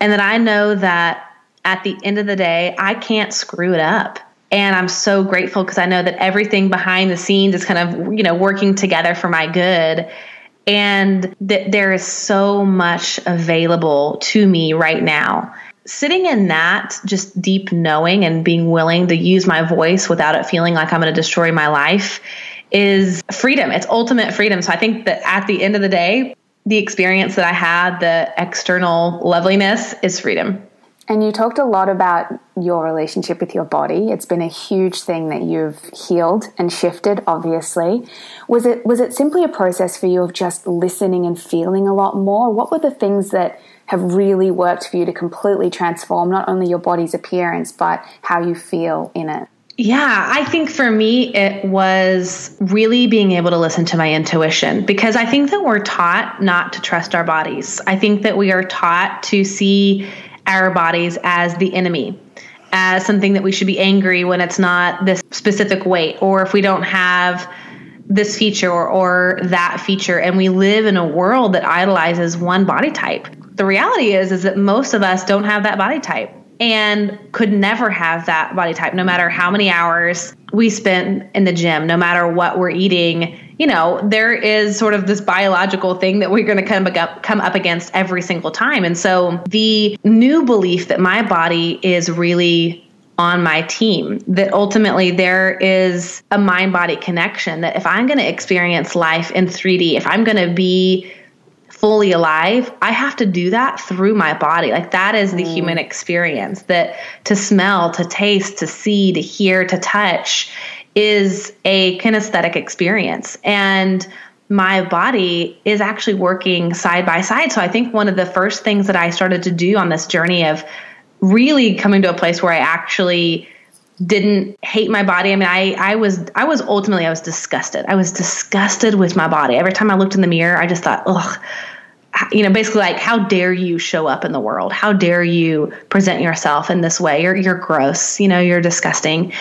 And that I know that at the end of the day, I can't screw it up. And I'm so grateful because I know that everything behind the scenes is kind of, you know, working together for my good and that there is so much available to me right now. Sitting in that just deep knowing and being willing to use my voice without it feeling like I'm going to destroy my life is freedom. It's ultimate freedom. So I think that at the end of the day, the experience that I had, the external loveliness is freedom. And you talked a lot about your relationship with your body. It's been a huge thing that you've healed and shifted, obviously. Was it was it simply a process for you of just listening and feeling a lot more? What were the things that have really worked for you to completely transform not only your body's appearance but how you feel in it? Yeah, I think for me, it was really being able to listen to my intuition because I think that we're taught not to trust our bodies. I think that we are taught to see our bodies as the enemy, as something that we should be angry when it's not this specific weight, or if we don't have this feature or, or that feature. And we live in a world that idolizes one body type. The reality is, is that most of us don't have that body type. and could never have that body type no matter how many hours we spent in the gym, no matter what we're eating. You know, there is sort of this biological thing that we're going to come up, come up against every single time. And so the new belief that my body is really on my team, that ultimately there is a mind body connection, that if I'm going to experience life in 3D, if I'm going to be fully alive, I have to do that through my body. Like that is the mm. human experience that to smell, to taste, to see, to hear, to touch is a kinesthetic experience. And my body is actually working side by side. So I think one of the first things that I started to do on this journey of really coming to a place where I actually didn't hate my body. I mean, I I was I was ultimately I was disgusted. I was disgusted with my body. Every time I looked in the mirror, I just thought, "Ugh, you know, basically like, how dare you show up in the world? How dare you present yourself in this way? You're you're gross. You know, you're disgusting.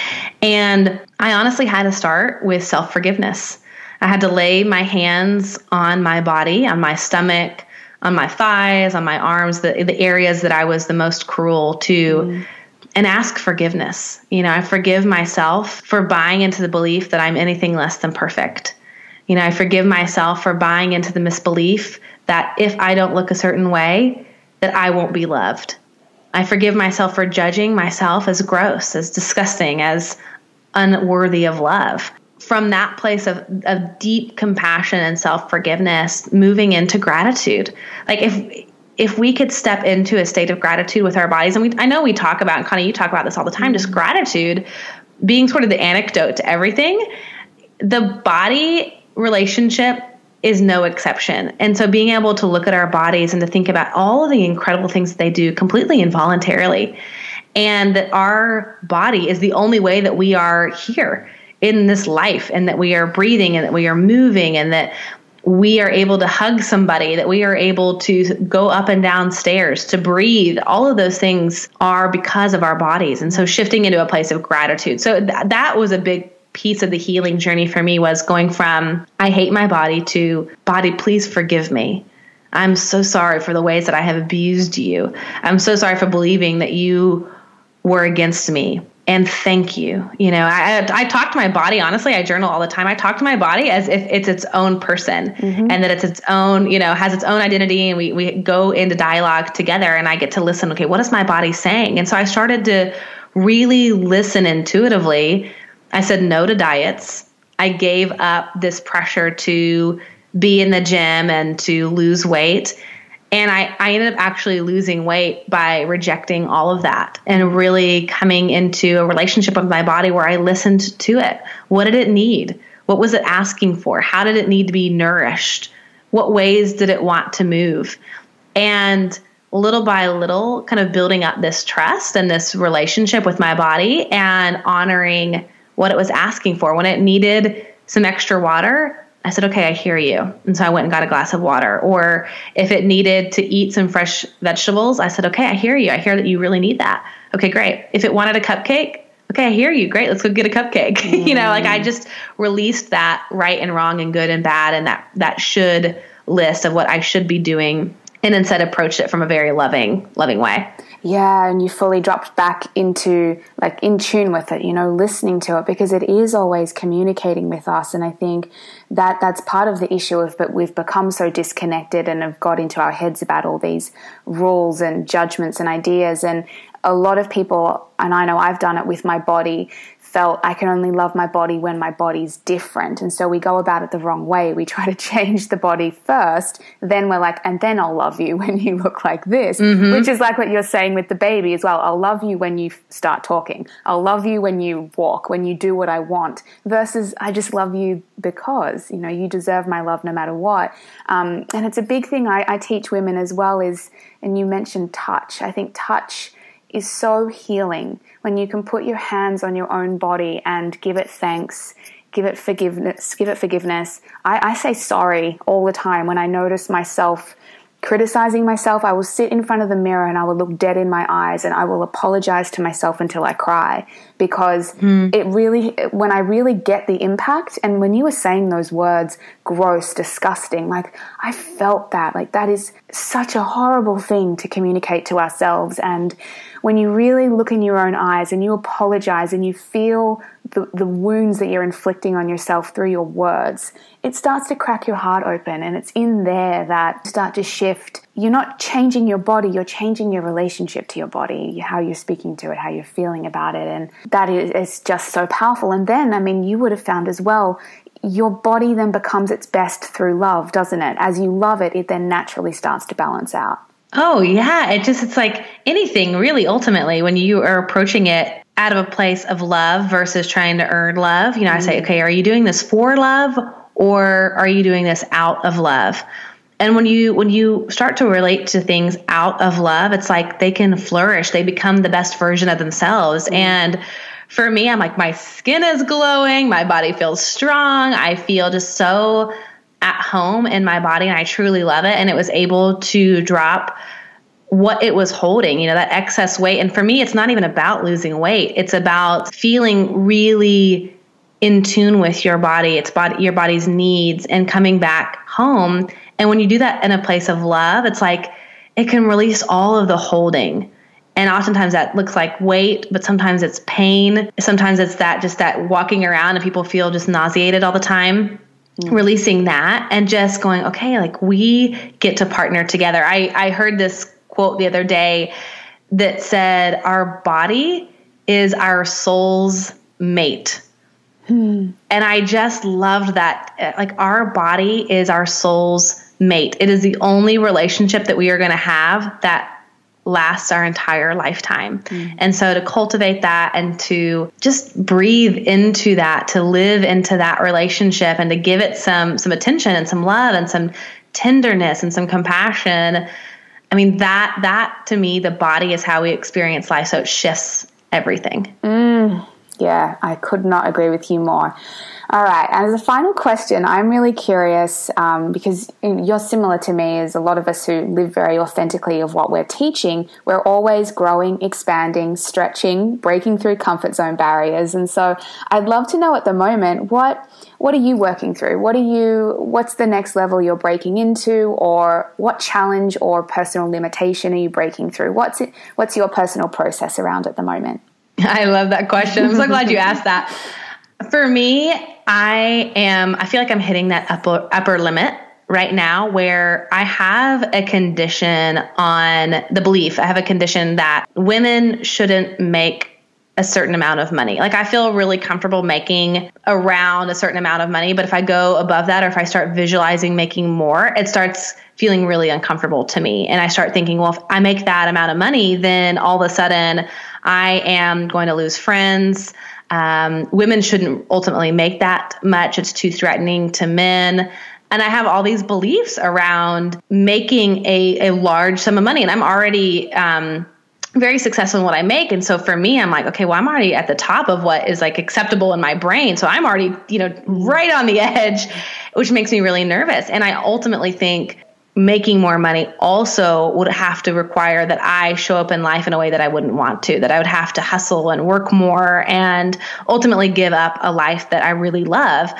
And I honestly had to start with self forgiveness. I had to lay my hands on my body, on my stomach, on my thighs, on my arms, the the areas that I was the most cruel to. Mm. And ask forgiveness. You know, I forgive myself for buying into the belief that I'm anything less than perfect. You know, I forgive myself for buying into the misbelief that if I don't look a certain way, that I won't be loved. I forgive myself for judging myself as gross, as disgusting, as unworthy of love. From that place of, of deep compassion and self forgiveness, moving into gratitude. Like if if we could step into a state of gratitude with our bodies, and we I know we talk about, and Connie, you talk about this all the time, just mm-hmm. gratitude being sort of the anecdote to everything. The body relationship is no exception. And so being able to look at our bodies and to think about all of the incredible things that they do completely involuntarily and that our body is the only way that we are here in this life and that we are breathing and that we are moving and that we are able to hug somebody, that we are able to go up and down stairs, to breathe. All of those things are because of our bodies. And so shifting into a place of gratitude. So th- that was a big piece of the healing journey for me was going from I hate my body to body, please forgive me. I'm so sorry for the ways that I have abused you. I'm so sorry for believing that you were against me. And thank you. You know, I, I talk to my body, honestly, I journal all the time. I talk to my body as if it's its own person mm-hmm. and that it's its own, you know, has its own identity. And we, we go into dialogue together and I get to listen. Okay, what is my body saying? And so I started to really listen intuitively I said no to diets. I gave up this pressure to be in the gym and to lose weight. And I, I ended up actually losing weight by rejecting all of that and really coming into a relationship with my body where I listened to it. What did it need? What was it asking for? How did it need to be nourished? What ways did it want to move? And little by little, kind of building up this trust and this relationship with my body and honoring what it was asking for. When it needed some extra water, I said, okay, I hear you. And so I went and got a glass of water. Or if it needed to eat some fresh vegetables, I said, okay, I hear you. I hear that you really need that. Okay, great. If it wanted a cupcake, okay, I hear you. Great. Let's go get a cupcake. Mm. <laughs> you know, like I just released that right and wrong and good and bad and that, that should list of what I should be doing and instead approached it from a very loving, loving way. Yeah, and you fully dropped back into like in tune with it, you know, listening to it because it is always communicating with us. And I think that that's part of the issue of but we've become so disconnected and have got into our heads about all these rules and judgments and ideas. And a lot of people, and I know I've done it with my body, felt I can only love my body when my body's different. And so we go about it the wrong way. We try to <laughs> change the body first, then we're like, and then I'll love you <laughs> when you look like this, mm-hmm. which is like what you're saying with the baby as well. I'll love you when you start talking. I'll love you when you walk, when you do what I want, versus I just love you because, you know, you deserve my love no matter what. Um, and it's a big thing I, I teach women as well is, and you mentioned touch. I think touch is so healing when you can put your hands on your own body and give it thanks, give it forgiveness, give it forgiveness. I, I say sorry all the time when I notice myself criticizing myself, I will sit in front of the mirror and I will look dead in my eyes and I will apologize to myself until I cry because mm. it really, when I really get the impact, and when you were saying those words, gross, disgusting, like I felt that. Like that is such a horrible thing to communicate to ourselves. And when you really look in your own eyes and you apologize and you feel the, the wounds that you're inflicting on yourself through your words, it starts to crack your heart open. And it's in there that start to shift. You're not changing your body, you're changing your relationship to your body, how you're speaking to it, how you're feeling about it. And that is, is just so powerful. And then, I mean, you would have found as well, your body then becomes its best through love, doesn't it? As you love it, it then naturally starts to balance out. Oh, yeah. It just, it's like anything really, ultimately, when you are approaching it out of a place of love versus trying to earn love. You know, mm-hmm. I say, mm. okay, are you doing this for love or are you doing this out of love? And when you when you start to relate to things out of love, it's like they can flourish. They become the best version of themselves. Mm-hmm. And for me, I'm like my skin is glowing, my body feels strong. I feel just so at home in my body and I truly love it. And it was able to drop what it was holding, you know, that excess weight. And for me, it's not even about losing weight, it's about feeling really in tune with your body, it's body, your body's needs, and coming back home. And when you do that in a place of love, it's like it can release all of the holding. And oftentimes that looks like weight, but sometimes it's pain. Sometimes it's that just that walking around and people feel just nauseated all the time mm. releasing that and just going, okay, like we get to partner together. I, I heard this quote the other day that said, Our body is our soul's mate. Hmm. And I just loved that. Like, our body is our soul's mate. It is the only relationship that we are going to have that lasts our entire lifetime. Mm. And so to cultivate that and to just breathe into that, to live into that relationship and to give it some some attention and some love and some tenderness and some compassion. I mean that that to me the body is how we experience life so it shifts everything. Mm. Yeah, I could not agree with you more. All right. As a final question, I'm really curious um, because you're similar to me as a lot of us who live very authentically of what we're teaching. We're always growing, expanding, stretching, breaking through comfort zone barriers. And so I'd love to know at the moment what what are you working through? What are you what's the next level you're breaking into or what challenge or personal limitation are you breaking through? What's it what's your personal process around at the moment? <laughs> I love that question. I'm so glad you asked that. For me, I am, I feel like I'm hitting that upper, upper limit right now where I have a condition on the belief, I have a condition that women shouldn't make a certain amount of money. Like I feel really comfortable making around a certain amount of money, but if I go above that or if I start visualizing making more, it starts feeling really uncomfortable to me. And I start thinking, well, if I make that amount of money, then all of a sudden I am going to lose friends. Um, women shouldn't ultimately make that much. It's too threatening to men. And I have all these beliefs around making a, a large sum of money. And I'm already um, very successful in what I make. And so for me, I'm like, okay, well, I'm already at the top of what is like acceptable in my brain. So I'm already, you know, right on the <laughs> edge, which makes me really nervous. And I ultimately think making more money also would have to require that I show up in life in a way that I wouldn't want to, that I would have to hustle and work more and ultimately give up a life that I really love.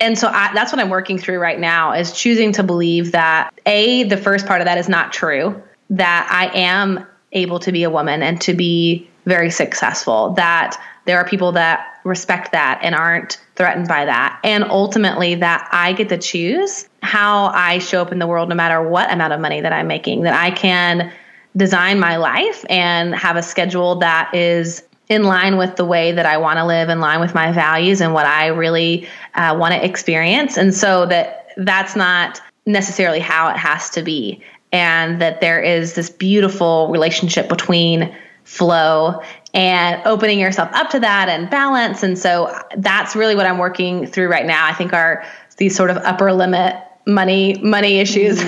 And so I, that's what I'm working through right now is choosing to believe that A, the first part of that is not true, that I am able to be a woman and to be very successful, that there are people that respect that and aren't threatened by that. And ultimately, that I get to choose how I show up in the world no matter what amount of money that I'm making, that I can design my life and have a schedule that is in line with the way that I want to live, in line with my values and what I really uh, want to experience. And so that that's not necessarily how it has to be. And that there is this beautiful relationship between flow and opening yourself up to that and balance. And so that's really what I'm working through right now. I think are these sort of upper limit money money issues. <laughs>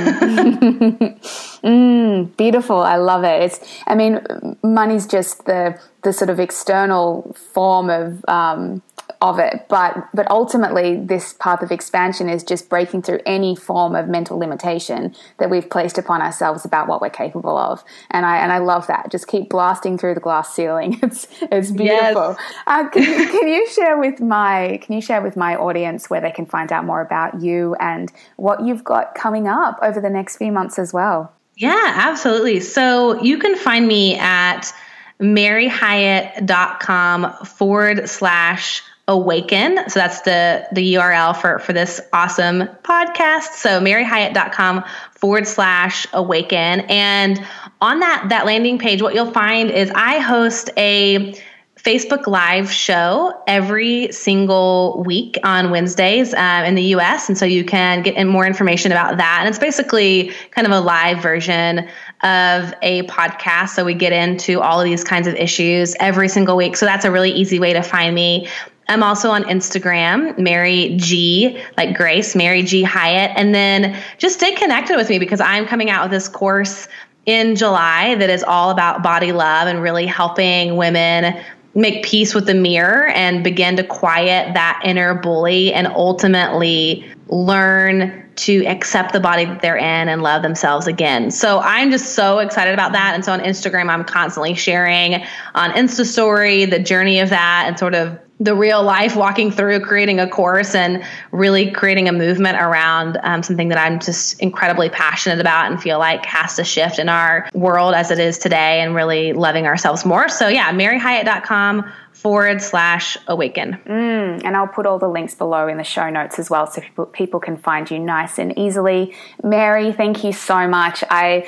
mm, beautiful. I love it. It's I mean money's just the the sort of external form of um, of it. But but ultimately, this path of expansion is just breaking through any form of mental limitation that we've placed upon ourselves about what we're capable of. And I and I love that. Just keep blasting through the glass ceiling. <laughs> It's it's beautiful. Yes. Uh, can, you, can you share with my can you share with my audience where they can find out more about you and what you've got coming up over the next few months as well? Yeah, absolutely. So you can find me at maryhyatt.com forward slash awaken. So that's the, the URL for, for this awesome podcast. So maryhyatt.com forward slash awaken. And on that, that landing page, what you'll find is I host a Facebook Live show every single week on Wednesdays um, in the US. And so you can get in more information about that. And it's basically kind of a live version of a podcast. So we get into all of these kinds of issues every single week. So that's a really easy way to find me. I'm also on Instagram, Mary G, like Grace, Mary G Hyatt. And then just stay connected with me because I'm coming out with this course in July that is all about body love and really helping women make peace with the mirror and begin to quiet that inner bully and ultimately learn to accept the body that they're in and love themselves again. So I'm just so excited about that. And so on Instagram, I'm constantly sharing on Insta story the journey of that and sort of the real life walking through creating a course and really creating a movement around um, something that I'm just incredibly passionate about and feel like has to shift in our world as it is today and really loving ourselves more. So, yeah, maryhyatt.com forward slash awaken. Mm, and I'll put all the links below in the show notes as well so people, people can find you nice and easily. Mary, thank you so much. I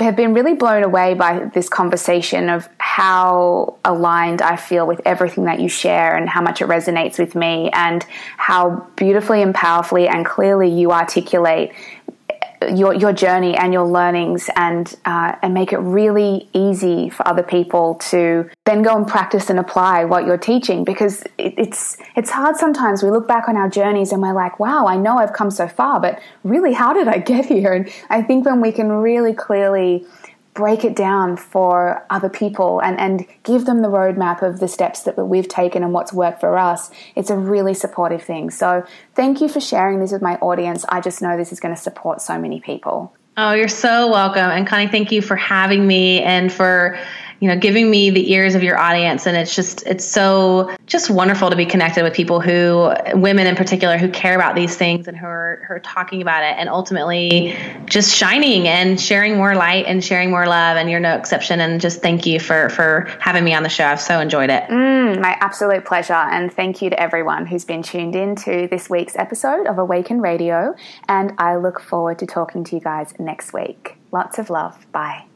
have been really blown away by this conversation of how aligned I feel with everything that you share and how much it resonates with me, and how beautifully and powerfully and clearly you articulate your your journey and your learnings and uh, and make it really easy for other people to then go and practice and apply what you're teaching because it, it's it's hard sometimes. We look back on our journeys and we're like wow I know I've come so far but really how did I get <laughs> here? And I think when we can really clearly break it down for other people and, and give them the roadmap of the steps that we've taken and what's worked for us, it's a really supportive thing. So thank you for sharing this with my audience. I just know this is going to support so many people. Oh, you're so welcome. And Connie, thank you for having me and for you know giving me the ears of your audience. And it's just it's so just wonderful to be connected with people who women in particular who care about these things and who are, who are talking about it and ultimately just shining and sharing more light and sharing more love and you're no exception. And just thank you for for having me on the show. I've so enjoyed it. Mm, my absolute pleasure. And thank you to everyone who's been tuned in to this week's episode of awaken radio. And i look forward to talking to you guys next week. Lots of love. Bye